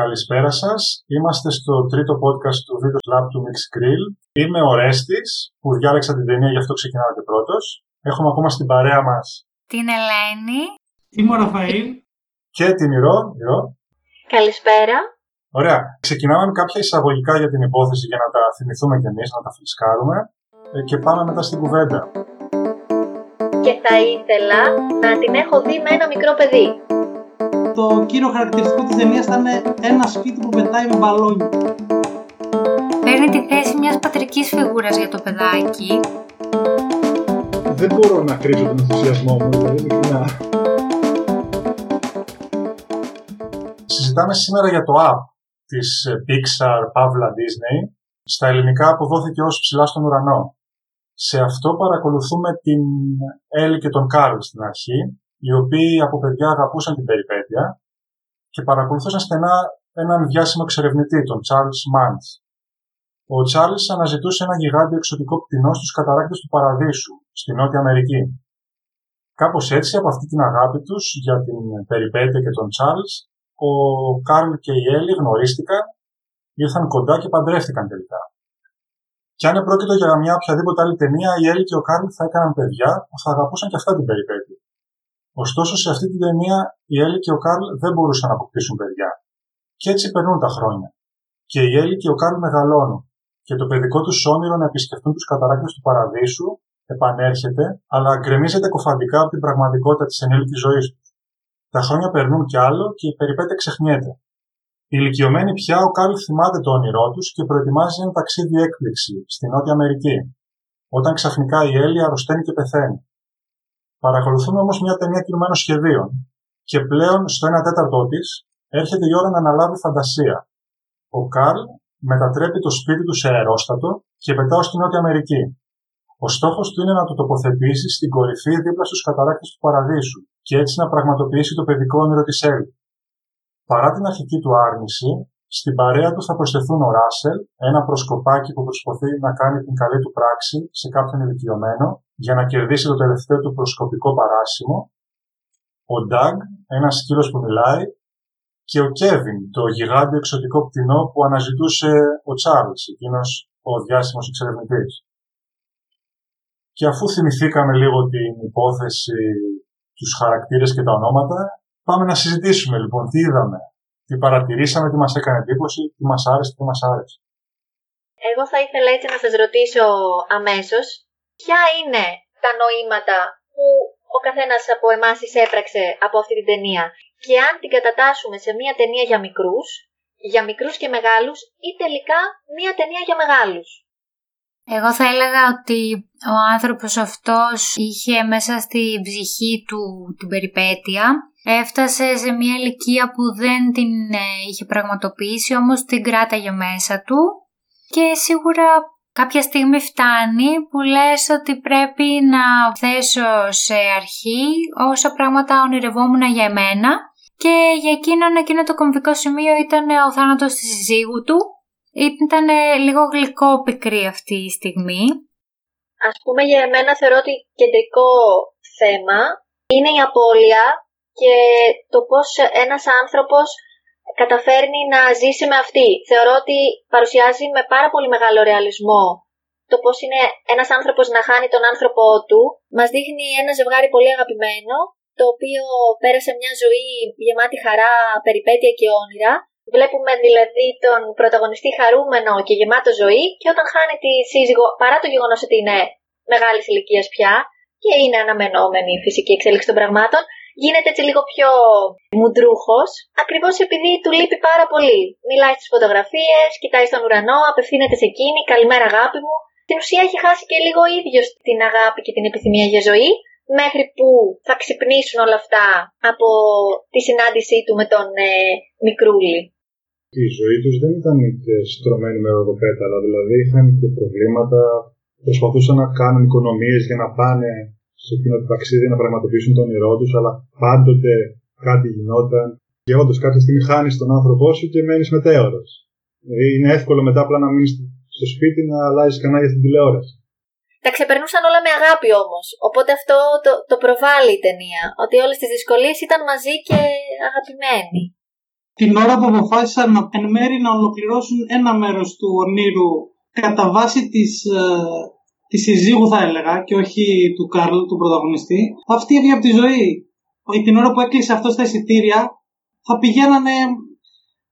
Καλησπέρα σας. Είμαστε στο τρίτο podcast του Video Lab του Mix Grill. Είμαι ο Ρέστης, που διάλεξα την ταινία, γι' αυτό ξεκινάω και πρώτος. Έχουμε ακόμα στην παρέα μας την Ελένη. Είμαι ο Ραφαήλ. Και την Ηρώ. Ηρώ. Καλησπέρα. Ωραία. Ξεκινάμε με κάποια εισαγωγικά για την υπόθεση για να τα θυμηθούμε κι εμείς, να τα φλισκάρουμε. Ε, και πάμε μετά στην κουβέντα. Και θα ήθελα να την έχω δει με ένα μικρό παιδί το κύριο χαρακτηριστικό της ταινίας ήταν ένα σπίτι που πετάει με μπαλόνια. Παίρνει τη θέση μιας πατρικής φιγούρας για το παιδάκι. Δεν μπορώ να κρύψω τον ενθουσιασμό μου, δηλαδή Συζητάμε σήμερα για το app της Pixar Pavla Disney. Στα ελληνικά αποδόθηκε ως ψηλά στον ουρανό. Σε αυτό παρακολουθούμε την Έλλη και τον Κάρλ στην αρχή, οι οποίοι από παιδιά αγαπούσαν την περιπέτεια και παρακολουθούσαν στενά έναν διάσημο εξερευνητή, τον Charles Mans. Ο Charles αναζητούσε ένα γιγάντιο εξωτικό πτηνό στους καταράκτες του Παραδείσου, στη Νότια Αμερική. Κάπως έτσι, από αυτή την αγάπη τους για την περιπέτεια και τον Charles, ο Καρλ και η Έλλη γνωρίστηκαν, ήρθαν κοντά και παντρεύτηκαν τελικά. Και αν επρόκειτο για μια οποιαδήποτε άλλη ταινία, η Έλλη και ο Καρλ θα έκαναν παιδιά που θα αγαπούσαν και αυτά την περιπέτεια. Ωστόσο, σε αυτή την ταινία η Έλλη και ο Καρλ δεν μπορούσαν να αποκτήσουν παιδιά. Και έτσι περνούν τα χρόνια. Και η Έλλη και ο Καρλ μεγαλώνουν. Και το παιδικό τους όνειρο να επισκεφτούν τους καταράκτε του Παραδείσου επανέρχεται, αλλά γκρεμίζεται κοφαντικά από την πραγματικότητα της ενήλικης ζωής τους. Τα χρόνια περνούν κι άλλο και η περιπέτεια ξεχνιέται. Ηλικιωμένη πια, ο Καρλ θυμάται το όνειρό τους και προετοιμάζει ένα ταξίδι έκπληξη στη Νότια Αμερική. Όταν ξαφνικά η Έλλη αρρωσταίνει και πεθαίνει. Παρακολουθούμε όμως μια ταινία κινουμένων σχεδίων και πλέον στο 1 τέταρτό της έρχεται η ώρα να αναλάβει φαντασία. Ο Καρλ μετατρέπει το σπίτι του σε αερόστατο και πετάω στη Νότια Αμερική. Ο στόχος του είναι να το τοποθετήσει στην κορυφή δίπλα στους καταράκτε του Παραδείσου και έτσι να πραγματοποιήσει το παιδικό όνειρο της Έλλη. Παρά την αρχική του άρνηση, στην παρέα τους θα προσθεθούν ο Ράσελ, ένα προσκοπάκι που προσπαθεί να κάνει την καλή του πράξη σε κάποιον ηλικιωμένο για να κερδίσει το τελευταίο του προσκοπικό παράσημο, ο Ντάγκ, ένας σκύλος που μιλάει, και ο Κέβιν, το γιγάντιο εξωτικό πτηνό που αναζητούσε ο Τσάρλς, εκείνος ο διάσημος εξερευνητής. Και αφού θυμηθήκαμε λίγο την υπόθεση, τους χαρακτήρες και τα ονόματα, πάμε να συζητήσουμε λοιπόν τι είδαμε, τι παρατηρήσαμε, τι μας έκανε εντύπωση, τι μας άρεσε, τι μας άρεσε. Εγώ θα ήθελα έτσι να σας ρωτήσω αμέσως ποια είναι τα νοήματα που ο καθένας από εμάς εισέπραξε από αυτή την ταινία; Και αν την κατατάσσουμε σε μια ταινία για μικρούς, για μικρούς και μεγάλους ή τελικά μια ταινία για μεγάλους; Εγώ θα έλεγα ότι ο άνθρωπος αυτός είχε μέσα στη ψυχή του την περιπέτεια. Έφτασε σε μια ηλικία που δεν την ε, είχε πραγματοποιήσει, όμως την κράταγε μέσα του. Και σίγουρα κάποια στιγμή φτάνει που λες ότι πρέπει να θέσω σε αρχή όσα πράγματα ονειρευόμουν για εμένα και για εκείνον εκείνο το κομβικό σημείο ήταν ο θάνατος της συζύγου του. Ήταν λίγο γλυκό πικρή αυτή η στιγμή. Ας πούμε για εμένα θεωρώ ότι κεντρικό θέμα είναι η απώλεια και το πώς ένας άνθρωπος καταφέρνει να ζήσει με αυτή. Θεωρώ ότι παρουσιάζει με πάρα πολύ μεγάλο ρεαλισμό το πώς είναι ένας άνθρωπος να χάνει τον άνθρωπό του. Μας δείχνει ένα ζευγάρι πολύ αγαπημένο, το οποίο πέρασε μια ζωή γεμάτη χαρά, περιπέτεια και όνειρα. Βλέπουμε δηλαδή τον πρωταγωνιστή χαρούμενο και γεμάτο ζωή και όταν χάνει τη σύζυγο, παρά το γεγονός ότι είναι μεγάλης ηλικίας πια και είναι αναμενόμενη η φυσική εξέλιξη των πραγμάτων, γίνεται έτσι λίγο πιο μουντρούχος, ακριβώς επειδή του λείπει πάρα πολύ. Μιλάει στις φωτογραφίες, κοιτάει στον ουρανό, απευθύνεται σε εκείνη, καλημέρα αγάπη μου. Στην ουσία έχει χάσει και λίγο ίδιο την αγάπη και την επιθυμία για ζωή, μέχρι που θα ξυπνήσουν όλα αυτά από τη συνάντησή του με τον ε, Μικρούλη. Η ζωή τους δεν ήταν και στρωμένη με ροδοπέταλα, δηλαδή είχαν και προβλήματα, προσπαθούσαν να κάνουν οικονομίες για να πάνε σε εκείνο το ταξίδι να πραγματοποιήσουν τον όνειρό τους, αλλά πάντοτε κάτι γινόταν. Και όντως κάποια στιγμή χάνεις τον άνθρωπό σου και μένεις μετέωρος. Δηλαδή είναι εύκολο μετά απλά να μείνεις στο σπίτι να αλλάζεις κανάλια στην τηλεόραση. Τα ξεπερνούσαν όλα με αγάπη όμως. Οπότε αυτό το, το προβάλλει η ταινία. Ότι όλες τις δυσκολίες ήταν μαζί και αγαπημένοι. την ώρα που αποφάσισαν να, εν μέρη να ολοκληρώσουν ένα μέρος του ονείρου κατά βάση της, ε, της συζύγου θα έλεγα και όχι του Καρλ, του πρωταγωνιστή, αυτή έβγαινε από τη ζωή. Την ώρα που έκλεισε αυτός στα εισιτήρια θα πηγαίνανε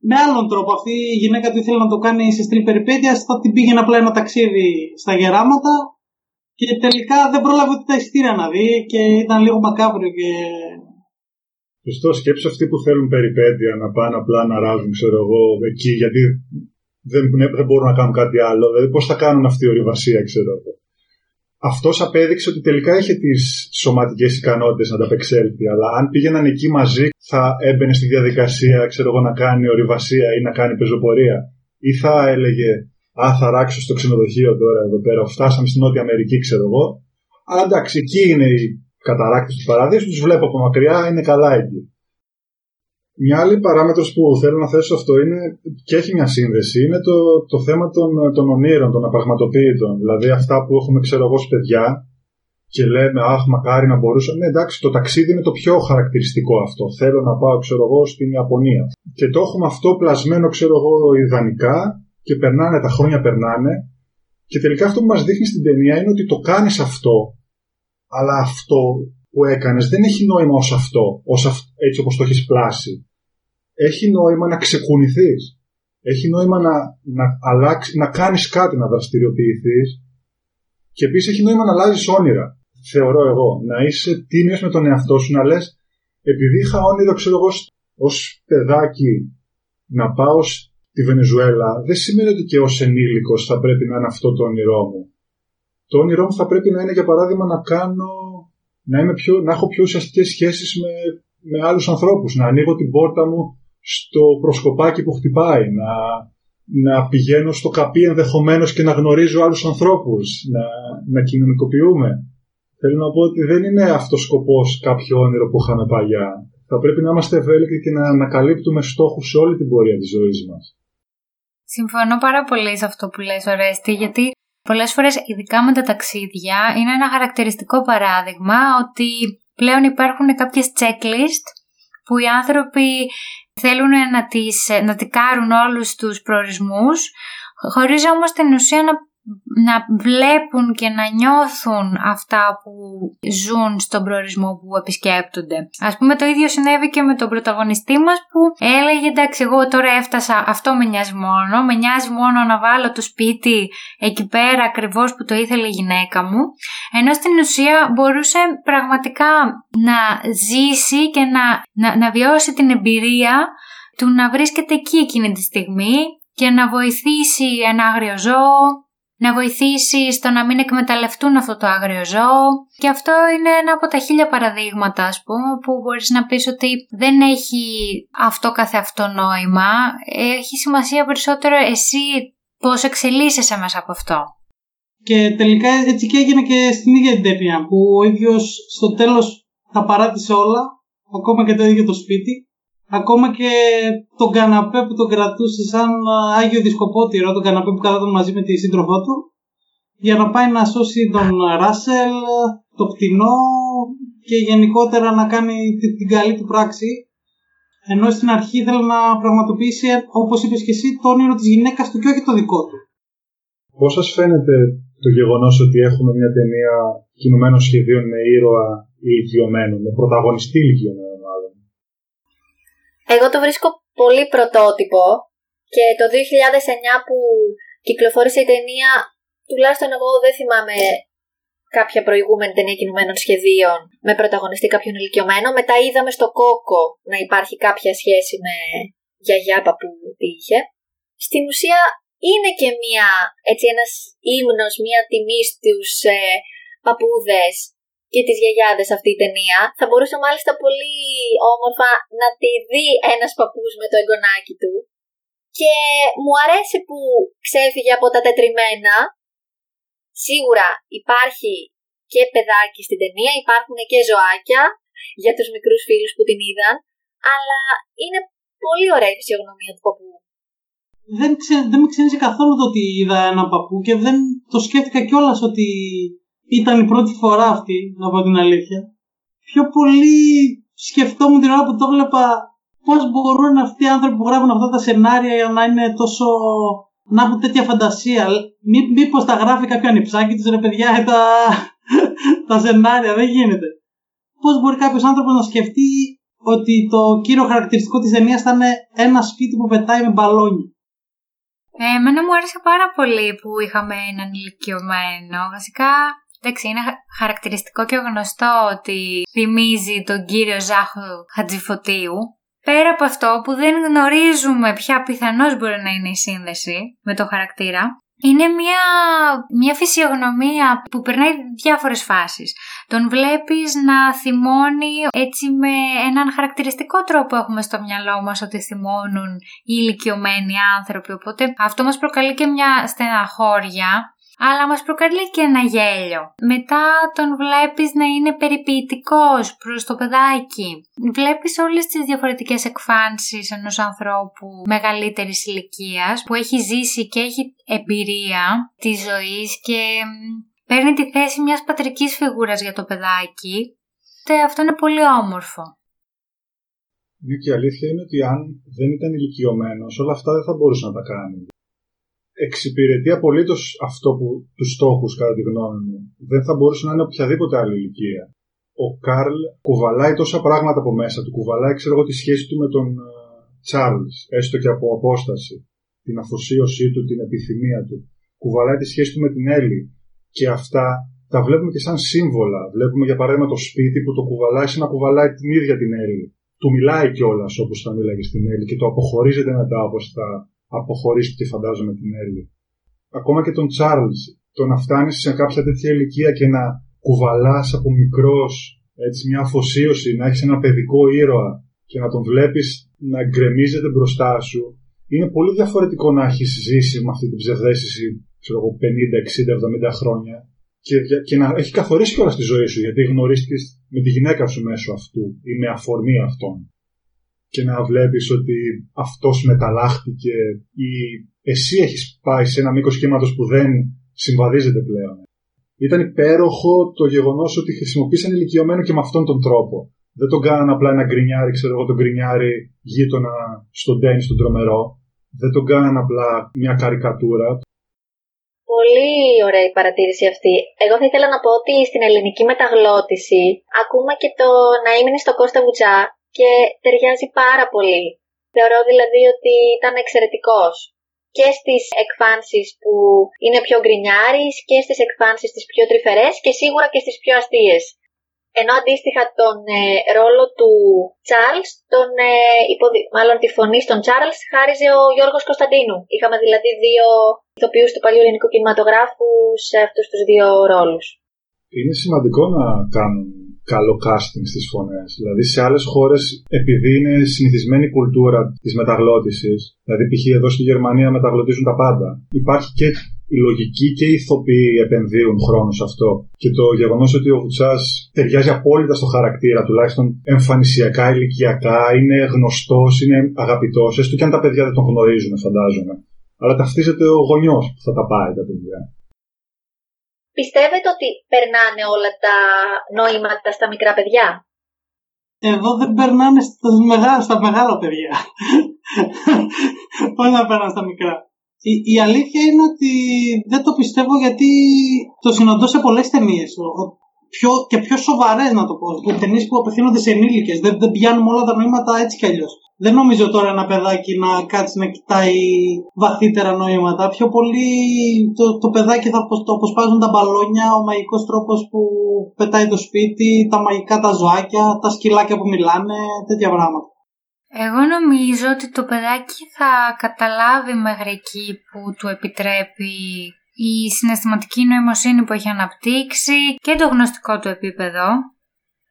με άλλον τρόπο. Αυτή η γυναίκα του ήθελε να το κάνει σε στυλ περιπέτεια, θα την πήγαινε απλά ένα ταξίδι στα γεράματα και τελικά δεν πρόλαβε ούτε τα εισιτήρια να δει και ήταν λίγο μακάβριο και Σωστό, σκέψω αυτοί που θέλουν περιπέτεια να πάνε απλά να ράζουν, ξέρω εγώ, εκεί, γιατί δεν, ναι, δεν μπορούν να κάνουν κάτι άλλο. Δηλαδή, πώς θα κάνουν αυτή η ορειβασία, ξέρω εγώ. Αυτός απέδειξε ότι τελικά είχε τις σωματικές ικανότητες να τα απεξέλθει, αλλά αν πήγαιναν εκεί μαζί, θα έμπαινε στη διαδικασία, ξέρω εγώ, να κάνει ορειβασία ή να κάνει πεζοπορία. Ή θα έλεγε, Α, θα ράξω στο ξενοδοχείο τώρα εδώ πέρα. Φτάσαμε στην Νότια Αμερική, ξέρω εγώ. Αλλά εντάξει, εκεί είναι η καταράκτε του παραδείσου, τους βλέπω από μακριά, είναι καλά εκεί. Μια άλλη παράμετρος που θέλω να θέσω αυτό είναι, και έχει μια σύνδεση, είναι το, το θέμα των, των ονείρων, των απραγματοποιητών. Δηλαδή αυτά που έχουμε, ξέρω εγώ, παιδιά και λέμε, Αχ, μακάρι να μπορούσα. Ναι, εντάξει, το ταξίδι είναι το πιο χαρακτηριστικό αυτό. Θέλω να πάω, ξέρω εγώ, στην Ιαπωνία. Και το έχουμε αυτό πλασμένο, ξέρω εγώ, ιδανικά και περνάνε, τα χρόνια περνάνε. Και τελικά αυτό που μας δείχνει στην ταινία είναι ότι το κάνεις αυτό αλλά αυτό που έκανες δεν έχει νόημα ως αυτό, ως έτσι όπως το έχεις πλάσει. Έχει νόημα να ξεκουνηθείς. Έχει νόημα να, να, αλλάξει, να κάνεις κάτι, να δραστηριοποιηθείς και επίσης έχει νόημα να αλλάζεις όνειρα. Θεωρώ εγώ, να είσαι τίμιος με τον εαυτό σου, να λες επειδή είχα όνειρο, ξέρω εγώ, ως παιδάκι να πάω στη Βενεζουέλα, δεν σημαίνει ότι και ως ενήλικος θα πρέπει να είναι αυτό το όνειρό μου το όνειρό μου θα πρέπει να είναι για παράδειγμα να κάνω, να, είμαι πιο, να έχω πιο ουσιαστικές σχέσεις με, με άλλους ανθρώπους, να ανοίγω την πόρτα μου στο προσκοπάκι που χτυπάει, να, να πηγαίνω στο καπί ενδεχομένως και να γνωρίζω άλλους ανθρώπους, να, να κοινωνικοποιούμε. Θέλω να πω ότι δεν είναι αυτός σκοπός κάποιο όνειρο που είχαμε παλιά. Θα πρέπει να είμαστε ευέλικτοι και να ανακαλύπτουμε στόχους σε όλη την πορεία της ζωής μας. Συμφωνώ πάρα πολύ σε αυτό που λες, Ορέστη, γιατί πολλές φορές, ειδικά με τα ταξίδια, είναι ένα χαρακτηριστικό παράδειγμα ότι πλέον υπάρχουν κάποιες checklist που οι άνθρωποι θέλουν να, τις, να τικάρουν όλους τους προορισμούς, χωρίς όμως την ουσία να να βλέπουν και να νιώθουν αυτά που ζουν στον προορισμό που επισκέπτονται. Ας πούμε το ίδιο συνέβη και με τον πρωταγωνιστή μας που έλεγε εντάξει εγώ τώρα έφτασα, αυτό με νοιάζει μόνο, με νοιάζει μόνο να βάλω το σπίτι εκεί πέρα ακριβώς που το ήθελε η γυναίκα μου, ενώ στην ουσία μπορούσε πραγματικά να ζήσει και να, να, να βιώσει την εμπειρία του να βρίσκεται εκεί εκείνη τη στιγμή και να βοηθήσει ένα άγριο ζώο, να βοηθήσεις στο να μην εκμεταλλευτούν αυτό το άγριο ζώο. Και αυτό είναι ένα από τα χίλια παραδείγματα ας πούμε που μπορείς να πεις ότι δεν έχει αυτό καθε αυτό νόημα, έχει σημασία περισσότερο εσύ πώς εξελίσσεσαι μέσα από αυτό. Και τελικά έτσι και έγινε και στην ίδια την ταινία που ο ίδιος στο τέλος τα παράτησε όλα, ακόμα και το ίδιο το σπίτι Ακόμα και τον καναπέ που τον κρατούσε σαν Άγιο Δισκοπότηρο, τον καναπέ που καθόταν μαζί με τη σύντροφό του, για να πάει να σώσει τον Ράσελ, το πτηνό και γενικότερα να κάνει την καλή του πράξη. Ενώ στην αρχή ήθελε να πραγματοποιήσει, όπως είπες και εσύ, το όνειρο της γυναίκας του και όχι το δικό του. Πώς σας φαίνεται το γεγονός ότι έχουμε μια ταινία κινουμένων σχεδίων με ήρωα ηλικιωμένο, με πρωταγωνιστή ηλικιωμένο. Εγώ το βρίσκω πολύ πρωτότυπο και το 2009 που κυκλοφόρησε η ταινία, τουλάχιστον εγώ δεν θυμάμαι κάποια προηγούμενη ταινία κινουμένων σχεδίων με πρωταγωνιστή κάποιον ηλικιωμένο. Μετά είδαμε στο κόκο να υπάρχει κάποια σχέση με γιαγιά παππού που είχε. Στην ουσία είναι και μια, έτσι ένας ύμνος, μια τιμή στους ε, παππούδες και τις γιαγιάδες αυτή η ταινία. Θα μπορούσε μάλιστα πολύ όμορφα να τη δει ένας παππούς με το εγγονάκι του. Και μου αρέσει που ξέφυγε από τα τετριμένα. Σίγουρα υπάρχει και παιδάκι στην ταινία, υπάρχουν και ζωάκια για τους μικρούς φίλους που την είδαν, αλλά είναι πολύ ωραία η φυσιογνωμία του παππού. Δεν, δεν με ξένησε καθόλου το ότι είδα έναν παππού και δεν το σκέφτηκα κιόλας ότι ήταν η πρώτη φορά αυτή, να πω την αλήθεια. Πιο πολύ σκεφτόμουν την ώρα που το έβλεπα πώς μπορούν αυτοί οι άνθρωποι που γράφουν αυτά τα σενάρια για να είναι τόσο. να έχουν τέτοια φαντασία. Μή, Μήπως τα γράφει κάποιο ανιψάκι τους, ρε παιδιά, τα, τα σενάρια. Δεν γίνεται. Πώς μπορεί κάποιος άνθρωπος να σκεφτεί ότι το κύριο χαρακτηριστικό της ταινίας θα είναι ένα σπίτι που πετάει με μπαλόνια; Ε, εμένα μου άρεσε πάρα πολύ που είχαμε έναν ηλικιωμένο. Βασικά, εντάξει, είναι χαρακτηριστικό και γνωστό ότι θυμίζει τον κύριο Ζάχο Χατζηφωτίου. Πέρα από αυτό που δεν γνωρίζουμε ποια πιθανώς μπορεί να είναι η σύνδεση με το χαρακτήρα, είναι μια, μια φυσιογνωμία που περνάει διάφορες φάσεις. Τον βλέπεις να θυμώνει έτσι με έναν χαρακτηριστικό τρόπο έχουμε στο μυαλό μας ότι θυμώνουν οι ηλικιωμένοι άνθρωποι. Οπότε αυτό μας προκαλεί και μια στεναχώρια αλλά μας προκαλεί και ένα γέλιο. Μετά τον βλέπεις να είναι περιποιητικός προς το παιδάκι. Βλέπεις όλες τις διαφορετικές εκφάνσεις ενός ανθρώπου μεγαλύτερης ηλικίας που έχει ζήσει και έχει εμπειρία της ζωής και παίρνει τη θέση μιας πατρικής φιγούρας για το παιδάκι. Και αυτό είναι πολύ όμορφο. Ναι, και η αλήθεια είναι ότι αν δεν ήταν ηλικιωμένος, όλα αυτά δεν θα μπορούσε να τα κάνει εξυπηρετεί απολύτως αυτό που τους στόχους, κατά τη γνώμη μου. Δεν θα μπορούσε να είναι οποιαδήποτε άλλη ηλικία. Ο Καρλ κουβαλάει τόσα πράγματα από μέσα του. Κουβαλάει, ξέρω εγώ, τη σχέση του με τον Τσάρλς, έστω και από απόσταση. Την αφοσίωσή του, την επιθυμία του. Κουβαλάει τη σχέση του με την Έλλη. Και αυτά τα βλέπουμε και σαν σύμβολα. Βλέπουμε για παράδειγμα το σπίτι που το κουβαλάει σαν να κουβαλάει την ίδια την Έλλη. Του μιλάει κιόλας όπως θα μίλαγε στην Έλλη και το αποχωρίζεται μετά όπως θα αποχωρήσει φαντάζομαι την Έλλη. Ακόμα και τον Τσάρλς, το να φτάνεις σε κάποια τέτοια ηλικία και να κουβαλάς από μικρός μια αφοσίωση, να έχεις ένα παιδικό ήρωα και να τον βλέπεις να γκρεμίζεται μπροστά σου, είναι πολύ διαφορετικό να έχεις ζήσει με αυτή την ψευδέστηση, ξέρω εγώ, 50, 60, 70 χρόνια και, και να έχει καθορίσει όλα στη ζωή σου, γιατί γνωρίστηκες με τη γυναίκα σου μέσω αυτού ή με αφορμή αυτών και να βλέπεις ότι αυτός μεταλλάχτηκε ή εσύ έχεις πάει σε ένα μήκος κύματος που δεν συμβαδίζεται πλέον. Ήταν υπέροχο το γεγονός ότι χρησιμοποίησαν ηλικιωμένο και με αυτόν τον τρόπο. Δεν τον κάναν απλά ένα γκρινιάρι, ξέρω εγώ, τον γκρινιάρι γείτονα στον τέννη, στον τρομερό. Δεν τον κάναν απλά μια καρικατούρα. Πολύ ωραία η παρατήρηση αυτή. Εγώ θα ήθελα να πω ότι στην ελληνική μεταγλώτηση ακούμε και το να ήμουν στο Κώστα Βουτσά και ταιριάζει πάρα πολύ. Θεωρώ δηλαδή ότι ήταν εξαιρετικός και στις εκφάνσεις που είναι πιο γκρινιάρης και στις εκφάνσεις τις πιο τρυφερές και σίγουρα και στις πιο αστείες. Ενώ αντίστοιχα τον ε, ρόλο του Charles, τον, ε, μάλλον τη φωνή στον Charles χάριζε ο Γιώργος Κωνσταντίνου. Είχαμε δηλαδή δύο ηθοποιούς του παλιού ελληνικού κινηματογράφου σε αυτούς τους δύο ρόλους. Είναι σημαντικό να κάνουν καλό casting στις φωνές. Δηλαδή σε άλλες χώρες, επειδή είναι συνηθισμένη η κουλτούρα της μεταγλώτησης, δηλαδή π.χ. εδώ στη Γερμανία μεταγλωτίζουν τα πάντα, υπάρχει και η λογική και οι ηθοποιοί επενδύουν χρόνο σε αυτό. Και το γεγονός ότι ο Βουτσάς ταιριάζει απόλυτα στο χαρακτήρα, τουλάχιστον εμφανισιακά, ηλικιακά, είναι γνωστός, είναι αγαπητός, έστω και αν τα παιδιά δεν τον γνωρίζουν, φαντάζομαι. Αλλά ταυτίζεται ο γονιός που θα τα πάρει τα παιδιά. Πιστεύετε ότι περνάνε όλα τα νοήματα στα μικρά παιδιά; Εδώ δεν περνάνε στα μεγάλα, στα μεγάλα παιδιά. Όλα περνάνε στα μικρά. Η, η, αλήθεια είναι ότι δεν το πιστεύω γιατί το συναντώ σε πολλές ταινίες πιο, και πιο σοβαρές, να το πω. Ταινίες που απευθύνονται σε ενήλικες. Δεν, δεν πιάνουμε όλα τα νοήματα έτσι κι αλλιώς. Δεν νομίζω τώρα ένα παιδάκι να κάτσει να κοιτάει βαθύτερα νοήματα. Πιο πολύ το, το παιδάκι θα το αποσπάζουν τα μπαλόνια, ο μαγικός τρόπος που πετάει το σπίτι, τα μαγικά τα ζωάκια, τα σκυλάκια που μιλάνε, τέτοια πράγματα. Εγώ νομίζω ότι το παιδάκι θα καταλάβει μέχρι εκεί που του επιτρέπει η συναισθηματική νοημοσύνη που έχει αναπτύξει και το γνωστικό του επίπεδο.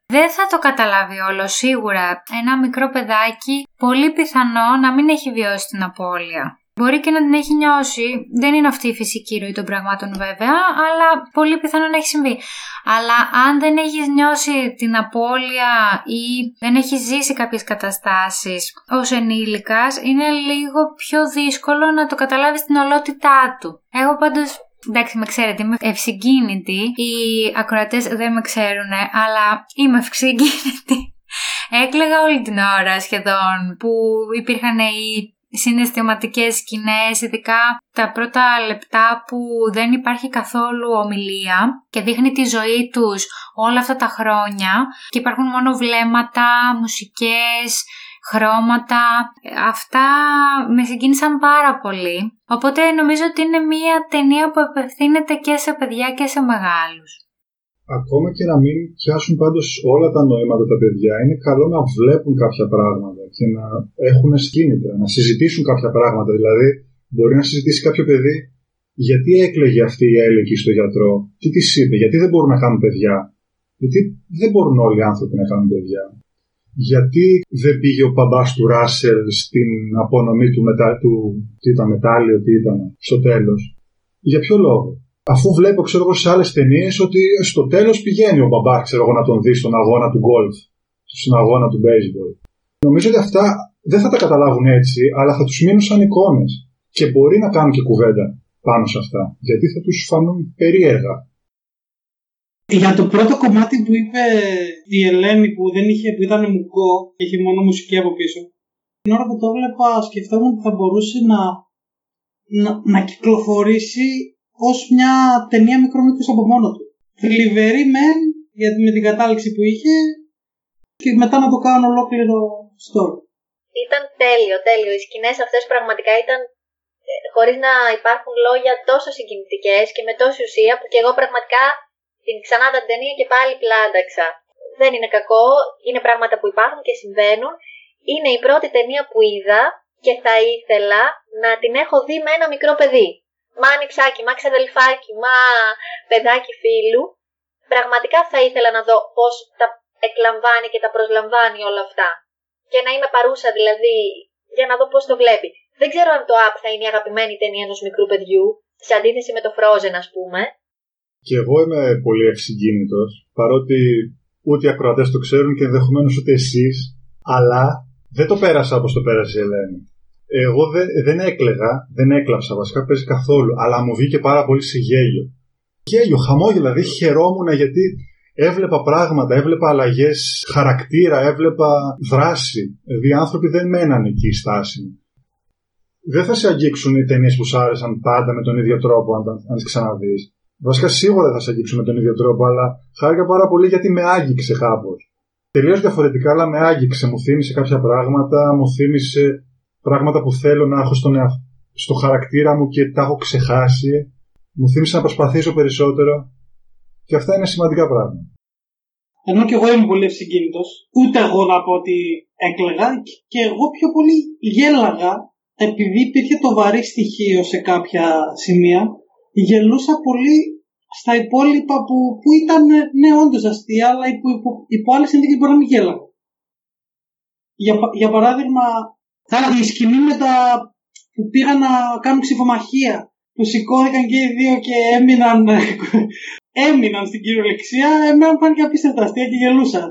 Δεν θα το καταλάβει όλο σίγουρα. Ένα μικρό παιδάκι πολύ πιθανό να μην έχει βιώσει την απώλεια. Μπορεί και να την έχει νιώσει. Δεν είναι αυτή η φυσική ροή των πραγμάτων βέβαια, αλλά πολύ πιθανό να έχει συμβεί. Αλλά αν δεν έχεις νιώσει την απώλεια ή δεν έχεις ζήσει κάποιες καταστάσεις ως ενήλικας, είναι λίγο πιο δύσκολο να το καταλάβεις στην ολότητά του. Εγώ πάντως Εντάξει, με ξέρετε, είμαι ευσυγκίνητη. Οι ακροατές δεν με ξέρουν, αλλά είμαι ευσυγκίνητη. Έκλαιγα όλη την ώρα σχεδόν που υπήρχαν οι συναισθηματικές σκηνές, ειδικά τα πρώτα λεπτά που δεν υπάρχει καθόλου ομιλία και δείχνει τη ζωή τους όλα αυτά τα χρόνια και υπάρχουν μόνο βλέμματα, μουσικές, χρώματα. Αυτά με συγκίνησαν πάρα πολύ. Οπότε νομίζω ότι είναι μια ταινία που απευθύνεται και σε παιδιά και σε μεγάλους. Ακόμα και να μην πιάσουν πάντως όλα τα νοήματα τα παιδιά, είναι καλό να βλέπουν κάποια πράγματα και να έχουν σκήνητρα, να συζητήσουν κάποια πράγματα. Δηλαδή, μπορεί να συζητήσει κάποιο παιδί γιατί έκλαιγε αυτή η έλεκη στο γιατρό, τι της είπε, γιατί δεν μπορούν να κάνουν παιδιά. Γιατί δεν μπορούν όλοι οι άνθρωποι να κάνουν παιδιά γιατί δεν πήγε ο παμπάς του Ράσελ στην απονομή του, μετα... του τι ήταν, μετάλλιο, τι ήταν, στο τέλος. Για ποιο λόγο; Αφού βλέπω, ξέρω εγώ, σε άλλες ταινίες ότι στο τέλος πηγαίνει ο μπαμπάς, ξέρω εγώ, να τον δει στον αγώνα του γκολφ, στον αγώνα του baseball. Νομίζω ότι αυτά δεν θα τα καταλάβουν έτσι, αλλά θα τους μείνουν σαν εικόνες. Και μπορεί να κάνουν και κουβέντα πάνω σε αυτά, γιατί θα τους φανούν περίεργα. Για το πρώτο κομμάτι που είπε η Ελένη που δεν είχε, που ήταν μουκό και είχε μόνο μουσική από πίσω. Την ώρα που το έβλεπα σκεφτόμουν ότι θα μπορούσε να, να, να κυκλοφορήσει ως μια ταινία μικρό από μόνο του. Θλιβερή μεν γιατί με την κατάληξη που είχε και μετά να το κάνω ολόκληρο story. Ήταν τέλειο, τέλειο. Οι σκηνές αυτές πραγματικά ήταν ε, χωρίς να υπάρχουν λόγια τόσο συγκινητικές και με τόση ουσία που και εγώ πραγματικά την ξανά τα ταινία και πάλι πλάνταξα. Δεν είναι κακό, είναι πράγματα που υπάρχουν και συμβαίνουν. Είναι η πρώτη ταινία που είδα και θα ήθελα να την έχω δει με ένα μικρό παιδί. Μα ανιψάκι, μα ξαδελφάκι, μα παιδάκι φίλου. Πραγματικά θα ήθελα να δω πώς τα εκλαμβάνει και τα προσλαμβάνει όλα αυτά. Και να είμαι παρούσα δηλαδή για να δω πώς το βλέπει. Δεν ξέρω αν το App θα είναι η αγαπημένη ταινία ενός μικρού παιδιού, σε αντίθεση με το Frozen ας πούμε, και εγώ είμαι πολύ ευσυγκίνητος, παρότι ούτε οι ακροατές το ξέρουν και ενδεχομένως ούτε εσείς, αλλά δεν το πέρασα όπως το πέρασε η Ελένη. Εγώ δεν, δεν έκλεγα, δεν έκλαψα βασικά, παίζει καθόλου, αλλά μου βγήκε πάρα πολύ σε γέλιο. Γέλιο, χαμόγελο, δηλαδή χαιρόμουν γιατί έβλεπα πράγματα, έβλεπα αλλαγές χαρακτήρα, έβλεπα δράση. Δηλαδή οι άνθρωποι δεν μέναν εκεί στάσιμοι. Δεν θα σε αγγίξουν οι ταινίες που σου άρεσαν πάντα με τον ίδιο τρόπο, αν, αν τις ξαναδείς. Βασικά σίγουρα δεν θα σε αγγίξω με τον ίδιο τρόπο, αλλά χάρηκα πάρα πολύ γιατί με άγγιξε κάπως. Τελείως διαφορετικά, αλλά με άγγιξε. Μου θύμισε κάποια πράγματα, μου θύμισε πράγματα που θέλω να έχω στον στο χαρακτήρα μου και τα έχω ξεχάσει. Μου θύμισε να προσπαθήσω περισσότερο. Και αυτά είναι σημαντικά πράγματα. Ενώ και εγώ είμαι πολύ ευσυγκίνητος, ούτε εγώ να πω ότι έκλεγα, και εγώ πιο πολύ γέλαγα επειδή υπήρχε το βαρύ στοιχείο σε κάποια σημεία γελούσα πολύ στα υπόλοιπα που, που ήταν ναι όντως αστεία αλλά υπό, υπό, υπό άλλες συνθήκες μπορεί να μην γέλαγα. Για, για παράδειγμα η σκηνή με τα που πήγαν να κάνουν ψηφομαχία που σηκώθηκαν και οι δύο και έμειναν, έμειναν στην κυριολεξία, εμένα μου φάνηκε απίστευτα αστεία και γελούσα.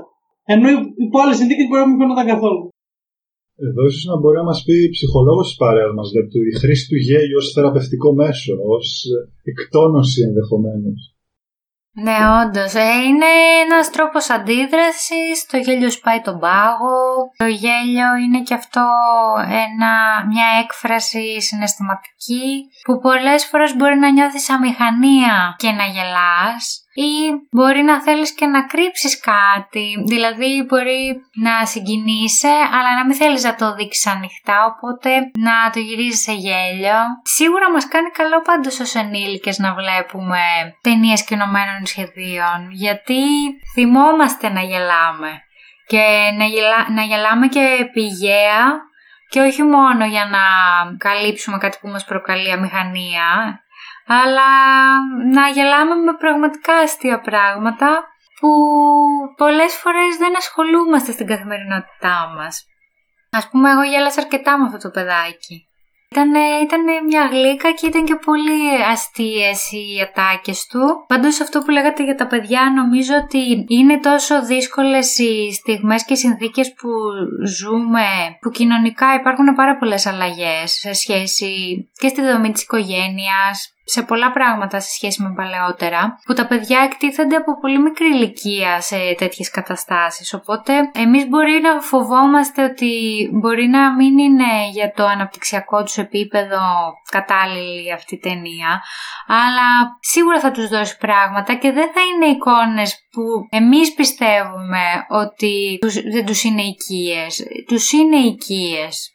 Ενώ υπό άλλες συνθήκες μπορεί να μην φαίνονταν καθόλου. Εδώ ίσως να μπορεί να μας πει ψυχολόγος της παρέας μας για τη χρήση του γέλιου ως θεραπευτικό μέσο, ως εκτόνωση ενδεχομένως. Ναι, όντως. Ε, είναι ένας τρόπος αντίδρασης. Το γέλιο σπάει τον πάγο. Το γέλιο είναι και αυτό ένα, μια έκφραση συναισθηματική που πολλές φορές μπορεί να νιώθεις αμηχανία και να γελάς ή μπορεί να θέλεις και να κρύψεις κάτι, δηλαδή μπορεί να συγκινείσαι αλλά να μην θέλεις να το δείξεις ανοιχτά, οπότε να το γυρίζεις σε γέλιο. Σίγουρα μας κάνει καλό πάντως ως ενήλικες να βλέπουμε ταινίες κοινωμένων σχεδίων, γιατί θυμόμαστε να γελάμε και να, γελά, να γελάμε και πηγαία και όχι μόνο για να καλύψουμε κάτι που μας προκαλεί αμηχανία αλλά να γελάμε με πραγματικά αστεία πράγματα που πολλές φορές δεν ασχολούμαστε στην καθημερινότητά μας. Ας πούμε εγώ γέλασα αρκετά με αυτό το παιδάκι. Ήταν, ήταν μια γλύκα και ήταν και πολύ αστείες οι ατάκες του. Πάντως αυτό που λέγατε για τα παιδιά νομίζω ότι είναι τόσο δύσκολες οι στιγμές και οι συνθήκες που ζούμε που κοινωνικά υπάρχουν πάρα πολλές αλλαγές σε σχέση και στη δομή της οικογένειας σε πολλά πράγματα σε σχέση με παλαιότερα, που τα παιδιά εκτίθενται από πολύ μικρή ηλικία σε τέτοιες καταστάσεις. Οπότε εμείς μπορεί να φοβόμαστε ότι μπορεί να μην είναι για το αναπτυξιακό τους επίπεδο κατάλληλη αυτή η ταινία, αλλά σίγουρα θα τους δώσει πράγματα και δεν θα είναι εικόνες που εμείς πιστεύουμε ότι δεν τους είναι οικίες. Τους είναι οικίες.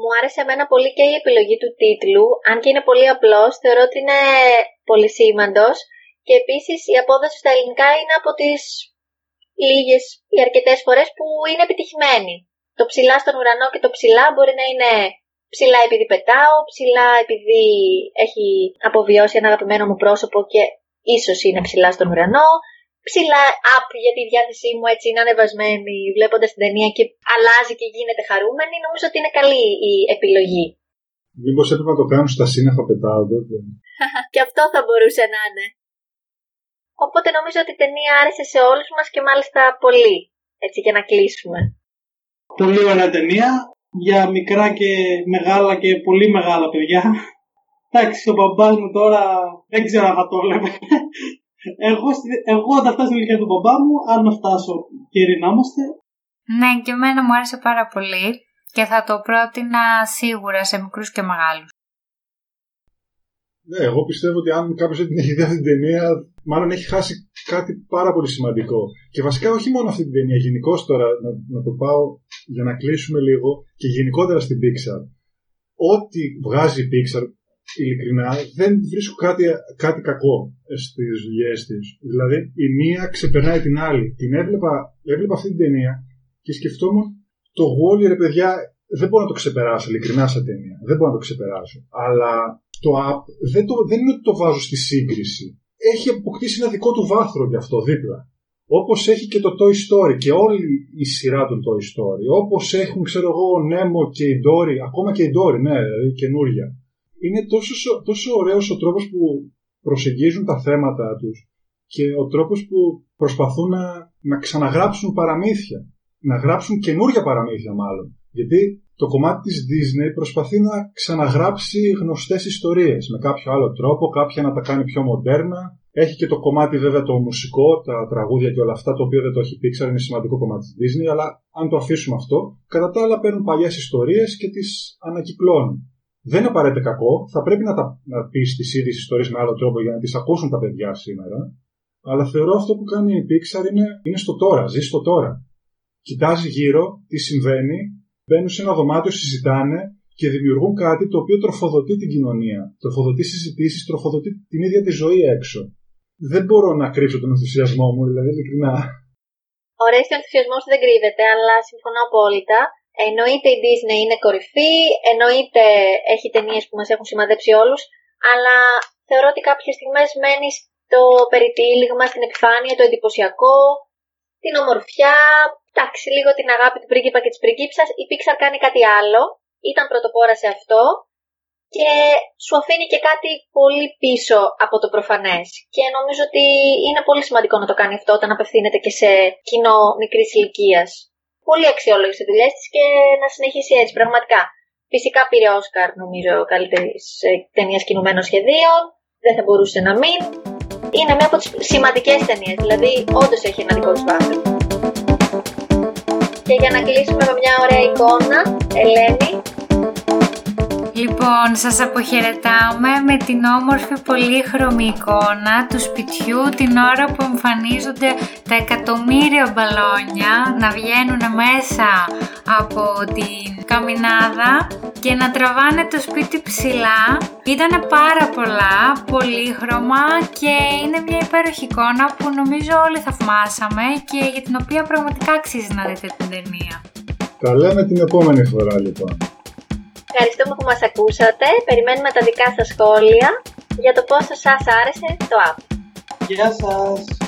Μου άρεσε εμένα πολύ και η επιλογή του τίτλου, αν και είναι πολύ απλός, θεωρώ ότι είναι πολύ σήμαντος. Και επίσης η απόδοση στα ελληνικά είναι από τις λίγες ή αρκετές φορές που είναι επιτυχημένη. Το ψηλά στον ουρανό και το ψηλά μπορεί να είναι ψηλά επειδή πετάω, ψηλά επειδή έχει αποβιώσει ένα αγαπημένο μου πρόσωπο και ίσως είναι ψηλά στον ουρανό, ψηλά up γιατί η διάθεσή μου έτσι είναι ανεβασμένη βλέποντας την ταινία και αλλάζει και γίνεται χαρούμενη, νομίζω ότι είναι καλή η επιλογή. Μήπως έπρεπε να το κάνουν στα σύννεφα πετάω τότε. και αυτό θα μπορούσε να είναι. Οπότε νομίζω ότι η ταινία άρεσε σε όλους μας και μάλιστα πολύ. Έτσι για να κλείσουμε. Πολύ ωραία ταινία για μικρά και μεγάλα και πολύ μεγάλα παιδιά. Εντάξει, ο μπαμπάς μου τώρα δεν ξέρω αν θα το βλέπω εγώ, εγώ όταν φτάσω στην ηλικία του μπαμπά μου, αν να φτάσω και ειρηνάμαστε. Ναι, και εμένα μου άρεσε πάρα πολύ και θα το πρότεινα σίγουρα σε μικρούς και μεγάλους. Ναι, εγώ πιστεύω ότι αν κάποιος δεν την έχει δει αυτή την ταινία, μάλλον έχει χάσει κάτι πάρα πολύ σημαντικό. Και βασικά όχι μόνο αυτή την ταινία, γενικώ τώρα να, να το πάω για να κλείσουμε λίγο και γενικότερα στην Pixar. Ό,τι βγάζει η Pixar ειλικρινά δεν βρίσκω κάτι, κάτι κακό στις δουλειές της. Δηλαδή η μία ξεπερνάει την άλλη. Την έβλεπα, έβλεπα αυτή την ταινία και σκεφτόμουν το Wall, ρε παιδιά, δεν μπορώ να το ξεπεράσω ειλικρινά σαν ταινία. Δεν μπορώ να το ξεπεράσω. Αλλά το app δεν, το, δεν είναι ότι το βάζω στη σύγκριση. Έχει αποκτήσει ένα δικό του βάθρο γι' αυτό δίπλα. Όπως έχει και το Toy Story και όλη η σειρά των Toy Story. Όπως έχουν, ξέρω εγώ, ο Nemo και η Dory, ακόμα και η Dory, ναι, δηλαδή καινούρια είναι τόσο, τόσο ωραίος ο τρόπος που προσεγγίζουν τα θέματα τους και ο τρόπος που προσπαθούν να, να ξαναγράψουν παραμύθια. Να γράψουν καινούργια παραμύθια μάλλον. Γιατί το κομμάτι της Disney προσπαθεί να ξαναγράψει γνωστές ιστορίες με κάποιο άλλο τρόπο, κάποια να τα κάνει πιο μοντέρνα. Έχει και το κομμάτι βέβαια το μουσικό, τα τραγούδια και όλα αυτά, το οποίο δεν το έχει Pixar, είναι σημαντικό κομμάτι της Disney, αλλά αν το αφήσουμε αυτό, κατά τα άλλα παίρνουν παλιές ιστορίες και τις ανακυκλώνουν δεν είναι απαραίτητα κακό. Θα πρέπει να, τα, να πεις τις ίδιες ιστορίες με άλλο τρόπο για να τις ακούσουν τα παιδιά σήμερα. Αλλά θεωρώ αυτό που κάνει η Pixar είναι, είναι στο τώρα, ζει στο τώρα. Κοιτάζει γύρω τι συμβαίνει, μπαίνουν σε ένα δωμάτιο, συζητάνε και δημιουργούν κάτι το οποίο τροφοδοτεί την κοινωνία. Τροφοδοτεί συζητήσεις, τροφοδοτεί την ίδια τη ζωή έξω. Δεν μπορώ να κρύψω τον ενθουσιασμό μου, δηλαδή ειλικρινά. Ωραία, ο ενθουσιασμός δεν κρύβεται, αλλά συμφωνώ απόλυτα. Εννοείται η Disney είναι κορυφή, εννοείται έχει ταινίες που μας έχουν σημαδέψει όλους, αλλά θεωρώ ότι κάποιες στιγμές μένεις στο περιτύλιγμα, στην επιφάνεια, το εντυπωσιακό, την ομορφιά, εντάξει, λίγο την αγάπη του πρίγκιπα και της πριγκίψας. Η Pixar κάνει κάτι άλλο, ήταν πρωτοπόρα σε αυτό και σου αφήνει και κάτι πολύ πίσω από το προφανές. Και νομίζω ότι είναι πολύ σημαντικό να το κάνει αυτό όταν απευθύνεται και σε κοινό μικρής ηλικίας πολύ αξιόλογες οι δουλειέ της και να συνεχίσει έτσι πραγματικά. Φυσικά πήρε Όσκαρ, νομίζω, καλύτερης ταινίας κινουμένων σχεδίων. Δεν θα μπορούσε να μην. Είναι μια από τις σημαντικές ταινίες, δηλαδή όντως έχει ένα δικό της βάθρο. Και για να κλείσουμε με μια ωραία εικόνα, Ελένη, Λοιπόν, σας αποχαιρετάμε με την όμορφη πολύχρωμη εικόνα του σπιτιού την ώρα που εμφανίζονται τα εκατομμύρια μπαλόνια να βγαίνουν μέσα από την καμινάδα και να τραβάνε το σπίτι ψηλά. Ήταν πάρα πολλά, πολύχρωμα και είναι μια υπέροχη εικόνα που νομίζω όλοι θαυμάσαμε και για την οποία πραγματικά αξίζει να δείτε την ταινία. Τα λέμε την επόμενη φορά λοιπόν. Ευχαριστούμε που μας ακούσατε. Περιμένουμε τα δικά σας σχόλια για το πόσο σας άρεσε το app. Γεια σας!